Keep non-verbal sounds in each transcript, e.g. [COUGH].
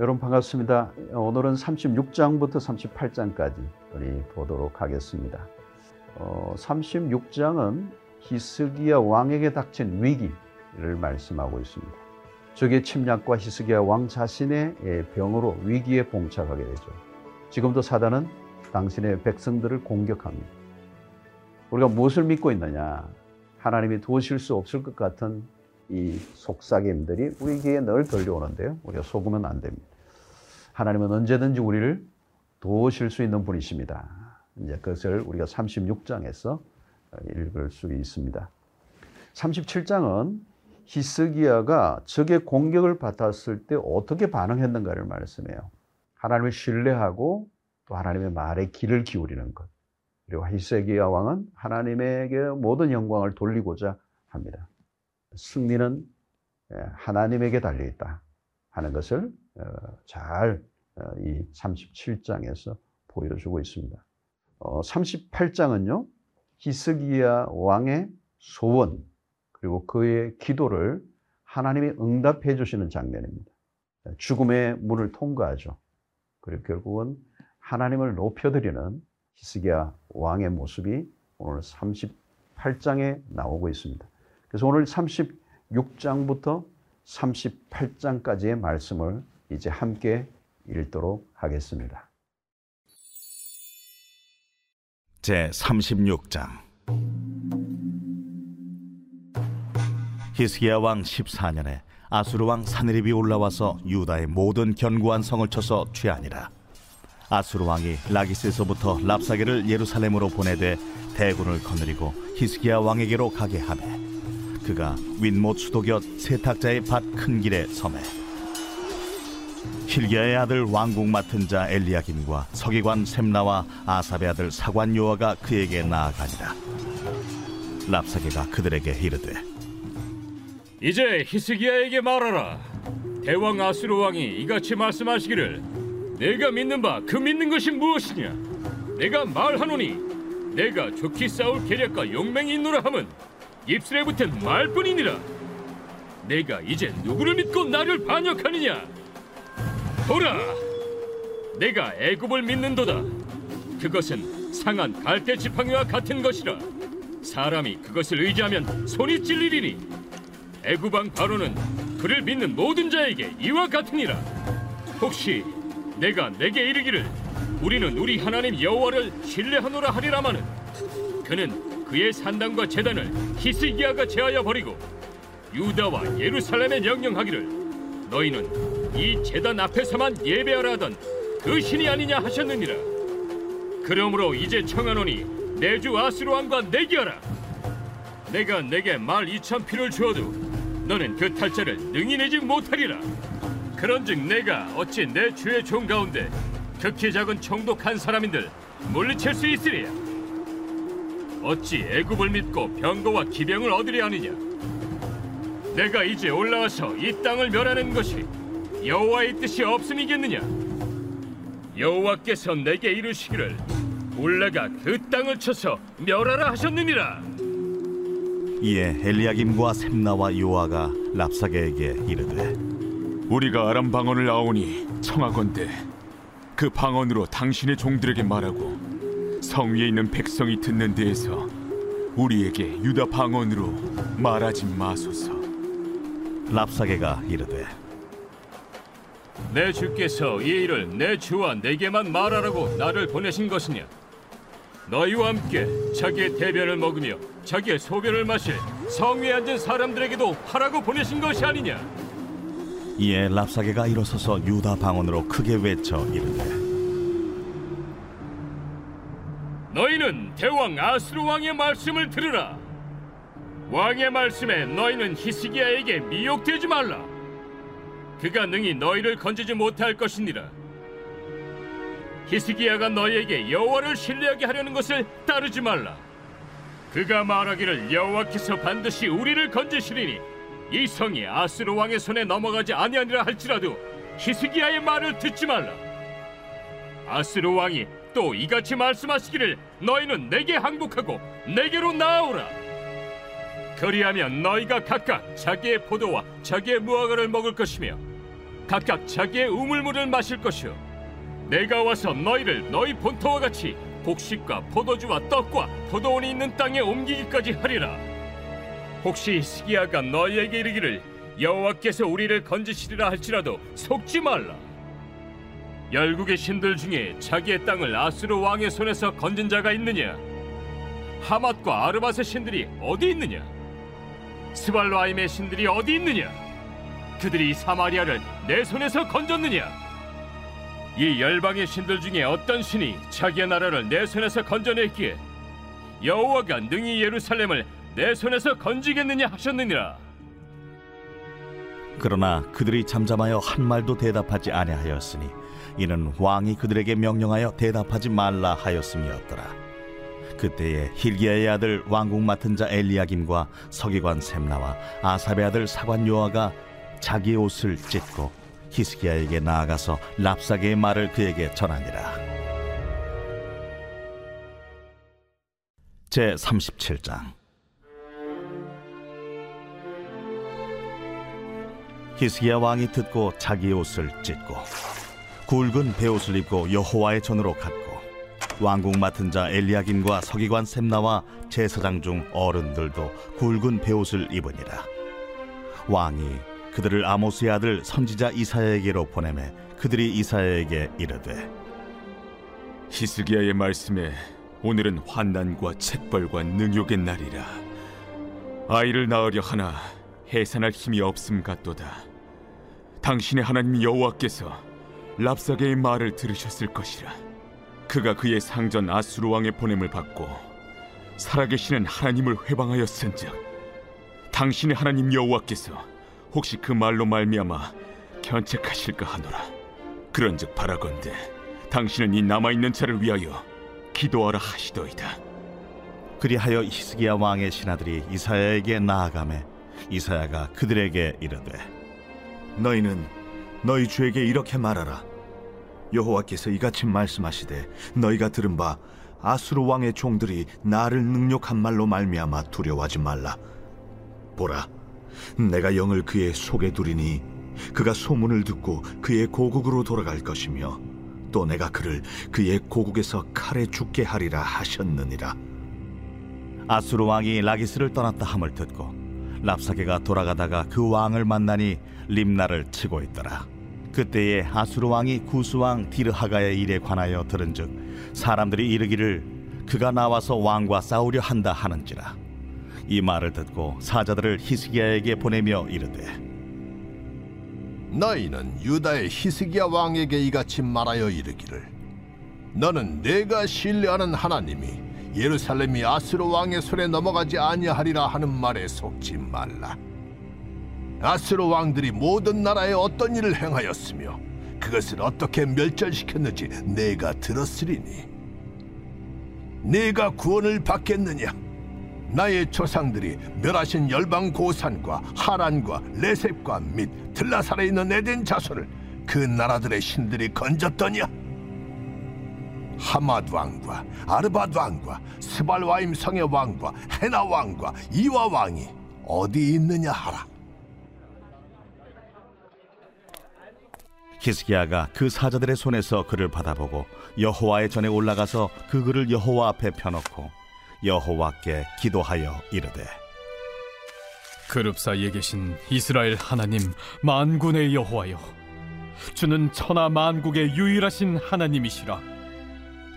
여러분 반갑습니다. 오늘은 36장부터 38장까지 우리 보도록 하겠습니다. 어, 36장은 히스기야 왕에게 닥친 위기를 말씀하고 있습니다. 적의 침략과 히스기야 왕 자신의 병으로 위기에 봉착하게 되죠. 지금도 사단은 당신의 백성들을 공격합니다. 우리가 무엇을 믿고 있느냐? 하나님이 도우실 수 없을 것 같은 이 속삭임들이 우리에게 늘 들려오는데요. 우리가 속으면 안 됩니다. 하나님은 언제든지 우리를 도우실 수 있는 분이십니다. 이제 그것을 우리가 36장에서 읽을 수 있습니다. 37장은 히스기야가 적의 공격을 받았을 때 어떻게 반응했는가를 말씀해요. 하나님을 신뢰하고 또 하나님의 말에 귀를 기울이는 것. 그리고 히스기야 왕은 하나님에게 모든 영광을 돌리고자 합니다. 승리는 예, 하나님에게 달려 있다 하는 것을 어, 잘이 어, 37장에서 보여주고 있습니다. 38장은요, 어, 히스기야 왕의 소원, 그리고 그의 기도를 하나님이 응답해 주시는 장면입니다. 죽음의 문을 통과하죠. 그리고 결국은 하나님을 높여드리는 히스기야 왕의 모습이 오늘 38장에 나오고 있습니다. 그래서 오늘 36장부터 38장까지의 말씀을 이제 함께 읽도록 하겠습니다. 제 36장 히스기야 왕 14년에 아수르 왕 사느립이 올라와서 유다의 모든 견고한 성을 쳐서 취하니라 아수르 왕이 라기스에서부터 랍사게를 예루살렘으로 보내되 대군을 거느리고 히스기야 왕에게로 가게 하매 그가 윗못 수도곁 세탁자의 밭 큰 길에 섬에 힐기야의 아들 왕국 맡은 자 엘리야김과 서기관 셈나와 아삽의 아들 사관 요아가 그에게 나아가니라 랍사게가 그들에게 이르되 이제 히스기야에게 말하라 대왕 아수르 왕이 이같이 말씀하시기를 내가 믿는 바 그 믿는 것이 무엇이냐? 내가 말하노니 내가 좋게 싸울 계략과 용맹이 있노라 함은 입술에 붙은 말뿐이니라. 내가 이제 누구를 믿고 나를 반역하느냐? 보라, 내가 애굽을 믿는도다. 그것은 상한 갈대 지팡이와 같은 것이라. 사람이 그것을 의지하면 손이 찔리리니 애굽 왕 바로는 그를 믿는 모든 자에게 이와 같으니라. 혹시 내가 내게 이르기를 우리는 우리 하나님 여호와를 신뢰하노라 하리라마는 그는 그의 산당과 재단을 히스기야가 제하여 버리고 유다와 예루살렘에 명령하기를 너희는 이 재단 앞에서만 예배하라 하던 그 신이 아니냐 하셨느니라. 그러므로 이제 청하노니 내주 아스루 왕과 내기하라. 내가 내게 말 이천 피를 주어도 너는 그 탈자를 능히 내지 못하리라. 그런즉 내가 어찌 내 주의 종 가운데 극히 작은 총독한 사람인들 물리칠 수 있으랴? 어찌 애굽을 믿고 병거와 기병을 얻으려 하느냐 내가 이제 올라와서 이 땅을 멸하는 것이 여호와의 뜻이 없음이겠느냐 여호와께서 내게 이르시기를 올라가 그 땅을 쳐서 멸하라 하셨느니라 이에 엘리야김과 셈나와 요아가 랍사게에게 이르되 우리가 아람 방언을 아오니 청하건대 그 방언으로 당신의 종들에게 말하고 성 위에 있는 백성이 듣는 데에서 우리에게 유다 방언으로 말하지 마소서. 랍사게가 이르되 내 주께서 이 일을 내 주와 내게만 말하라고 나를 보내신 것이냐? 너희와 함께 자기의 대변을 먹으며 자기의 소변을 마실 성 위에 앉은 사람들에게도 하라고 보내신 것이 아니냐? 이에 랍사게가 일어서서 유다 방언으로 크게 외쳐 이르되 너희는 대왕 아스루 왕의 말씀을 들으라 왕의 말씀에 너희는 히스기야에게 미혹되지 말라 그가 능히 너희를 건지지 못할 것이니라 히스기야가 너희에게 여호와를 신뢰하게 하려는 것을 따르지 말라 그가 말하기를 여호와께서 반드시 우리를 건지시리니 이 성이 아스르 왕의 손에 넘어가지 아니하니라 할지라도 히스기야의 말을 듣지 말라. 아스르 왕이 또 이같이 말씀하시기를 너희는 내게 항복하고 내게로 나아오라. 그리하면 너희가 각각 자기의 포도와 자기의 무화과를 먹을 것이며 각각 자기의 우물물을 마실 것이요. 내가 와서 너희를 너희 본토와 같이 곡식과 포도주와 떡과 포도원이 있는 땅에 옮기기까지 하리라. 혹시 히스기야가 너희에게 이르기를 여호와께서 우리를 건지시리라 할지라도 속지 말라. 열국의 신들 중에 자기의 땅을 아수르 왕의 손에서 건진 자가 있느냐? 하맛과 아르밧의 신들이 어디 있느냐 스발라임의 신들이 어디 있느냐? 그들이 사마리아를 내 손에서 건졌느냐? 이 열방의 신들 중에 어떤 신이 자기의 나라를 내 손에서 건져냈기에 여호와가 능히 예루살렘을 내 손에서 건지겠느냐 하셨느니라? 그러나 그들이 잠잠하여 한 말도 대답하지 아니하였으니 이는 왕이 그들에게 명령하여 대답하지 말라 하였음이었더라. 그때에 힐기야의 아들 왕궁 맡은 자 엘리야김과 서기관 셈나와 아삽의 아들 사관 요아가 자기 옷을 찢고 히스기야에게 나아가서 랍사게의 말을 그에게 전하니라. 제 37장 히스기야 왕이 듣고 자기 옷을 찢고 굵은 베옷을 입고 여호와의 전으로 갔고 왕궁 맡은 자 엘리야김과 서기관 셈나와 제사장 중 어른들도 굵은 베옷을 입으니라. 왕이 그들을 아모스의 아들 선지자 이사야에게로 보내매 그들이 이사야에게 이르되 히스기야의 말씀에 오늘은 환난과 책벌과 능욕의 날이라. 아이를 낳으려 하나 해산할 힘이 없음 같도다. 당신의 하나님 여호와께서 랍사게의 말을 들으셨을 것이라 그가 그의 상전 아수르 왕의 보냄을 받고 살아계시는 하나님을 회방하였은즉 당신의 하나님 여호와께서 혹시 그 말로 말미암아 견책하실까 하노라 그런즉 바라건대 당신은 이 남아있는 자를 위하여 기도하라 하시더이다 그리하여 히스기야 왕의 신하들이 이사야에게 나아가매 이사야가 그들에게 이르되 너희는 너희 주에게 이렇게 말하라. 여호와께서 이같이 말씀하시되 너희가 들은 바 아수르 왕의 종들이 나를 능욕한 말로 말미암아 두려워하지 말라. 보라, 내가 영을 그의 속에 두리니 그가 소문을 듣고 그의 고국으로 돌아갈 것이며 또 내가 그를 그의 고국에서 칼에 죽게 하리라 하셨느니라. 아수르 왕이 라기스를 떠났다 함을 듣고 랍사게가 돌아가다가 그 왕을 만나니 림나를 치고 있더라. 그때에 아수르 왕이 구스 왕 디르하가의 일에 관하여 들은즉 사람들이 이르기를 그가 나와서 왕과 싸우려 한다 하는지라. 이 말을 듣고 사자들을 히스기야에게 보내며 이르되 너희는 유다의 히스기야 왕에게 이같이 말하여 이르기를 너는 내가 신뢰하는 하나님이 예루살렘이 아스로 왕의 손에 넘어가지 아니하리라 하는 말에 속지 말라 아스로 왕들이 모든 나라에 어떤 일을 행하였으며 그것을 어떻게 멸절시켰는지 내가 들었으리니. 내가 구원을 받겠느냐? 나의 조상들이 멸하신 열방 고산과 하란과 레셉과 및 들라살에 있는 에덴 자손을 그 나라들의 신들이 건졌더냐? 하맛 왕과 아르밧 왕과 스발와임 성의 왕과 헤나 왕과 이와 왕이 어디 있느냐 하라 히스기야가 그 사자들의 손에서 그를 받아보고 여호와의 전에 올라가서 그 글을 여호와 앞에 펴놓고 여호와께 기도하여 이르되 그룹 사이에 계신 이스라엘 하나님 만군의 여호와여 주는 천하 만국의 유일하신 하나님이시라.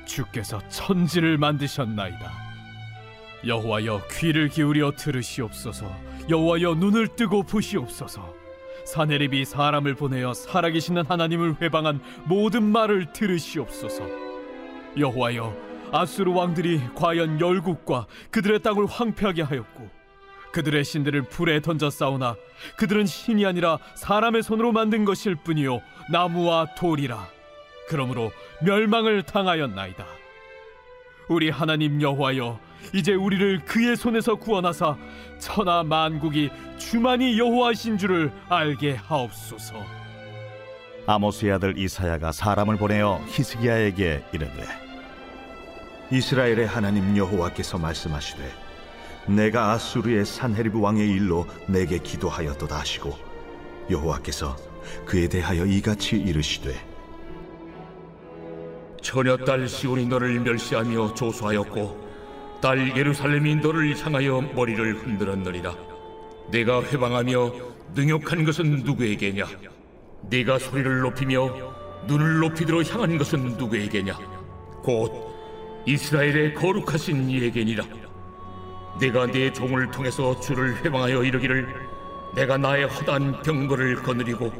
주께서 천지를 만드셨나이다. 여호와여 귀를 기울여 들으시옵소서. 여호와여 눈을 뜨고 보시옵소서 사내립이 사람을 보내어 살아계시는 하나님을 회방한 모든 말을 들으시옵소서. 여호와여 아수르 왕들이 과연 열국과 그들의 땅을 황폐하게 하였고 그들의 신들을 불에 던져 싸우나 그들은 신이 아니라 사람의 손으로 만든 것일 뿐이요 나무와 돌이라. 그러므로 멸망을 당하였나이다. 우리 하나님 여호와여 이제 우리를 그의 손에서 구원하사 천하 만국이 주만이 여호와신 줄을 알게 하옵소서. 아모스의 아들 이사야가 사람을 보내어 히스기야에게 이르되 이스라엘의 하나님 여호와께서 말씀하시되 내가 아수르의 산헤리브 왕의 일로 내게 기도하였도다 하시고 여호와께서 그에 대하여 이같이 이르시되 처녀 딸 시온이 너를 멸시하며 조소하였고 딸 예루살렘이 너를 향하여 머리를 흔들었느니라. 내가 회방하며 능욕한 것은 누구에게냐? 네가 소리를 높이며 눈을 높이 들어 향한 것은 누구에게냐? 곧 이스라엘의 거룩하신 이에게니라. 내가 네 종을 통해서 주를 회방하여 이르기를 내가 나의 허다한 병거를 거느리고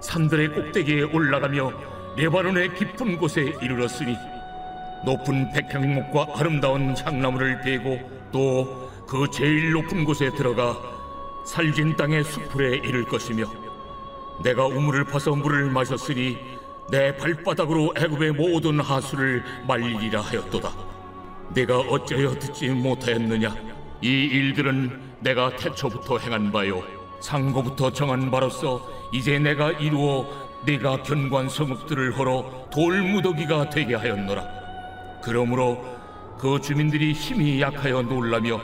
산들의 꼭대기에 올라가며 레바논의 깊은 곳에 이르렀으니 높은 백향목과 아름다운 향나무를 베고 또 그 제일 높은 곳에 들어가 살진 땅의 수풀에 이를 것이며 내가 우물을 파서 물을 마셨으니 내 발바닥으로 애굽의 모든 하수를 말리리라 하였도다. 내가 어찌하여 듣지 못하였느냐? 이 일들은 내가 태초부터 행한 바요. 상고부터 정한 바로서 이제 내가 이루어 내가 견고한 성읍들을 헐어 돌무더기가 되게 하였노라 그러므로 그 주민들이 힘이 약하여 놀라며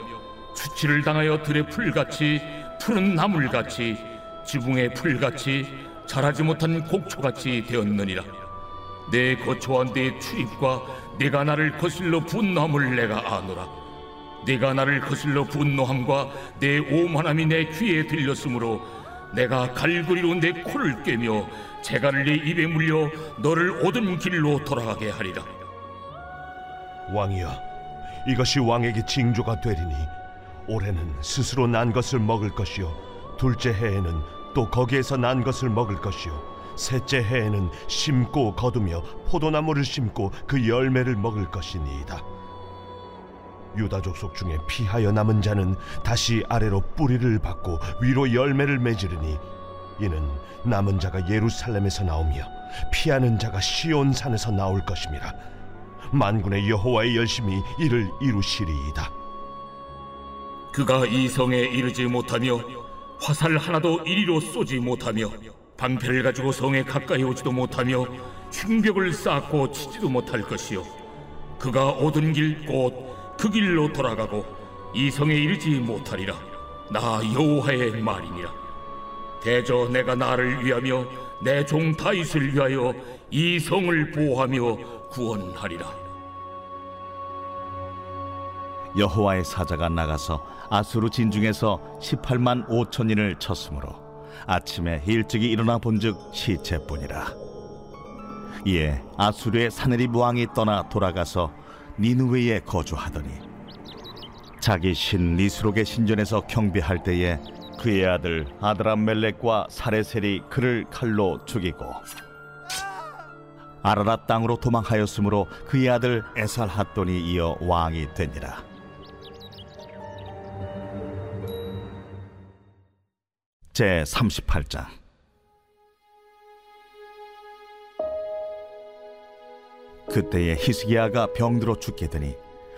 수치를 당하여 들의 풀같이 푸른 나물같이 지붕의 풀같이 자라지 못한 곡초같이 되었느니라. 내 거처와 내 출입과 내가 나를 거슬러 분노함을 내가 아노라. 네가 나를 거슬러 분노함과 내 오만함이 내 귀에 들렸으므로 내가 갈고리로 내 코를 꿰며 재갈을 네 입에 물려 너를 오던 길로 돌아가게 하리라 왕이여 이것이 왕에게 징조가 되리니 올해는 스스로 난 것을 먹을 것이요 둘째 해에는 또 거기에서 난 것을 먹을 것이요 셋째 해에는 심고 거두며 포도나무를 심고 그 열매를 먹을 것이니이다. 유다 족 속 중에 피하여 남은 자는 다시 아래로 뿌리를 받고 위로 열매를 맺으리니 이는 남은 자가 예루살렘에서 나오며 피하는 자가 시온 산에서 나올 것임이라 만군의 여호와의 열심히 이를 이루시리이다. 그가 이 성에 이르지 못하며 화살 하나도 이리로 쏘지 못하며 방패를 가지고 성에 가까이 오지도 못하며 흉벽을 쌓고 치지도 못할 것이요. 그가 오던 길 곧 그 길로 돌아가고 이 성에 이르지 못하리라. 나 여호와의 말이니라. 대저 내가 나를 위하며 내 종 다윗을 위하여 이 성을 보호하며 구원하리라. 여호와의 사자가 나가서 아수르 진중에서 18만 5천인을 쳤으므로 아침에 일찍이 일어나 본즉 시체뿐이라. 이에 아수르의 사네립 왕이 떠나 돌아가서 니누웨에 거주하더니 자기 신 리스록의 신전에서 경비할 때에 그의 아들 아드람 멜렉과 사레셀이 그를 칼로 죽이고 아라랏 땅으로 도망하였으므로 그의 아들 에살핫돈이 이어 왕이 되니라. 제 38장. 그때에 히스기야가 병들어 죽게 되니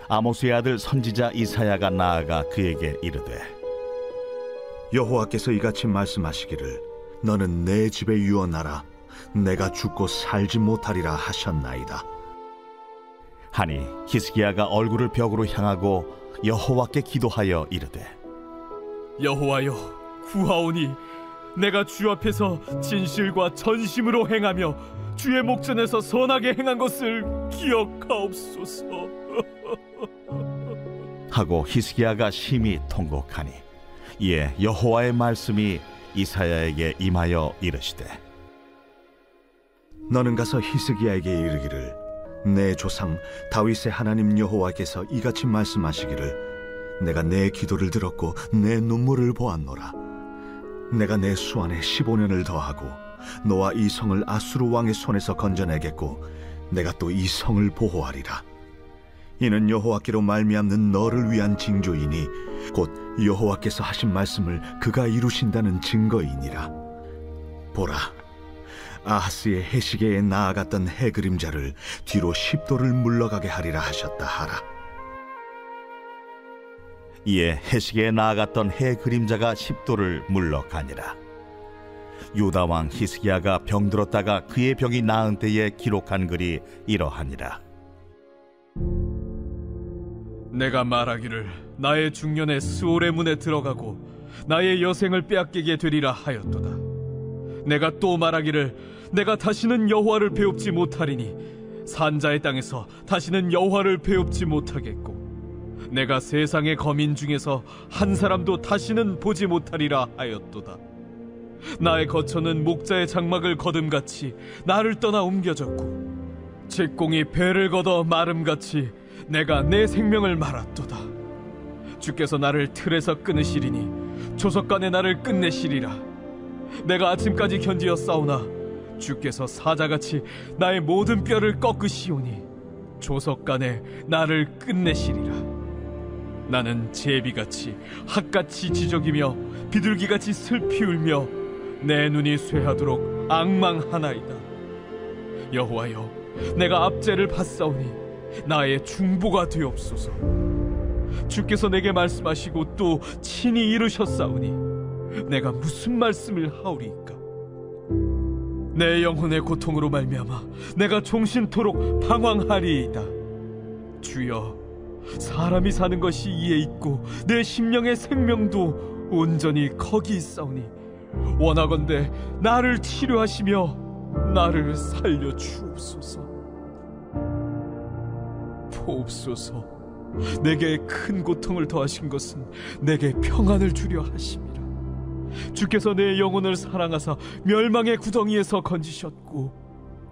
아모스의 아들 선지자 이사야가 나아가 그에게 이르되 여호와께서 이같이 말씀하시기를 너는 내 집에 유언하라 내가 죽고 살지 못하리라 하셨나이다 하니 히스기야가 얼굴을 벽으로 향하고 여호와께 기도하여 이르되 여호와여 구하오니 내가 주 앞에서 진실과 전심으로 행하며 주의 목전에서 선하게 행한 것을 기억하옵소서. [LAUGHS] 하고 히스기야가 심히 통곡하니 이에 여호와의 말씀이 이사야에게 임하여 이르시되 너는 가서 히스기야에게 이르기를 내 조상 다윗의 하나님 여호와께서 이같이 말씀하시기를 내가 내 기도를 들었고 내 눈물을 보았노라. 내가 내 수완에 15년을 더하고 너와 이 성을 아수르 왕의 손에서 건져내겠고 내가 또 이 성을 보호하리라. 이는 여호와께로 말미암는 너를 위한 징조이니 곧 여호와께서 하신 말씀을 그가 이루신다는 증거이니라. 보라 아하스의 해시계에 나아갔던 해 그림자를 뒤로 십도를 물러가게 하리라 하셨다 하라. 이에 해시계에 나아갔던 해 그림자가 십도를 물러가니라. 유다 왕 히스기야가 병들었다가 그의 병이 나은 때에 기록한 글이 이러하니라. 내가 말하기를 나의 중년에 수올의 문에 들어가고 나의 여생을 빼앗기게 되리라 하였도다. 내가 또 말하기를 내가 다시는 여호와를 배웁지 못하리니 산자의 땅에서 다시는 여호와를 배웁지 못하겠고 내가 세상의 거민 중에서 한 사람도 다시는 보지 못하리라 하였도다. 나의 거처는 목자의 장막을 거둠같이 나를 떠나 옮겨졌고 직공이 배를 걷어 마름같이 내가 내 생명을 말았도다. 주께서 나를 틀에서 끊으시리니 조석간에 나를 끝내시리라. 내가 아침까지 견디어 싸우나 주께서 사자같이 나의 모든 뼈를 꺾으시오니 조석간에 나를 끝내시리라. 나는 제비같이 핫같이 지적이며 비둘기같이 슬피 울며 내 눈이 쇠하도록 악망하나이다. 여호와여, 내가 압제를 받사오니 나의 중보가 되옵소서. 주께서 내게 말씀하시고 또 친히 이루셨사오니 내가 무슨 말씀을 하오리이까? 내 영혼의 고통으로 말미암아 내가 종신토록 방황하리이다. 주여, 사람이 사는 것이 이에 있고 내 심령의 생명도 온전히 거기 있사오니 원하건대 나를 치료하시며 나를 살려 주옵소서. 보옵소서. 내게 큰 고통을 더하신 것은 내게 평안을 주려 하심이라. 주께서 내 영혼을 사랑하사 멸망의 구덩이에서 건지셨고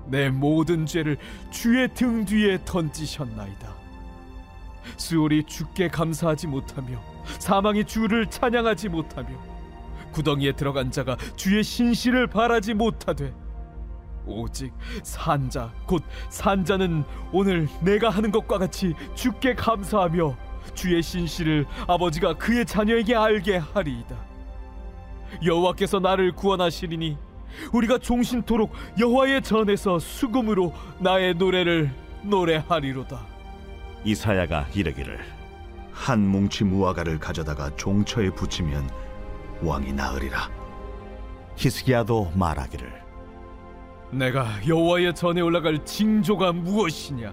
내 모든 죄를 주의 등 뒤에 던지셨나이다. 수월이 주께 감사하지 못하며 사망이 주를 찬양하지 못하며 구덩이에 들어간 자가 주의 신실을 바라지 못하되 오직 산자 곧 산자는 오늘 내가 하는 것과 같이 주께 감사하며 주의 신실을 아버지가 그의 자녀에게 알게 하리이다. 여호와께서 나를 구원하시리니 우리가 종신토록 여호와의 전에서 수금으로 나의 노래를 노래하리로다. 이사야가 이르기를 한 뭉치 무화과를 가져다가 종처에 붙이면 왕이 나으리라. 히스기야도 말하기를 내가 여호와의 전에 올라갈 징조가 무엇이냐?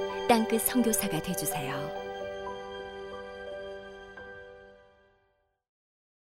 땅끝 선교사가 되주세요.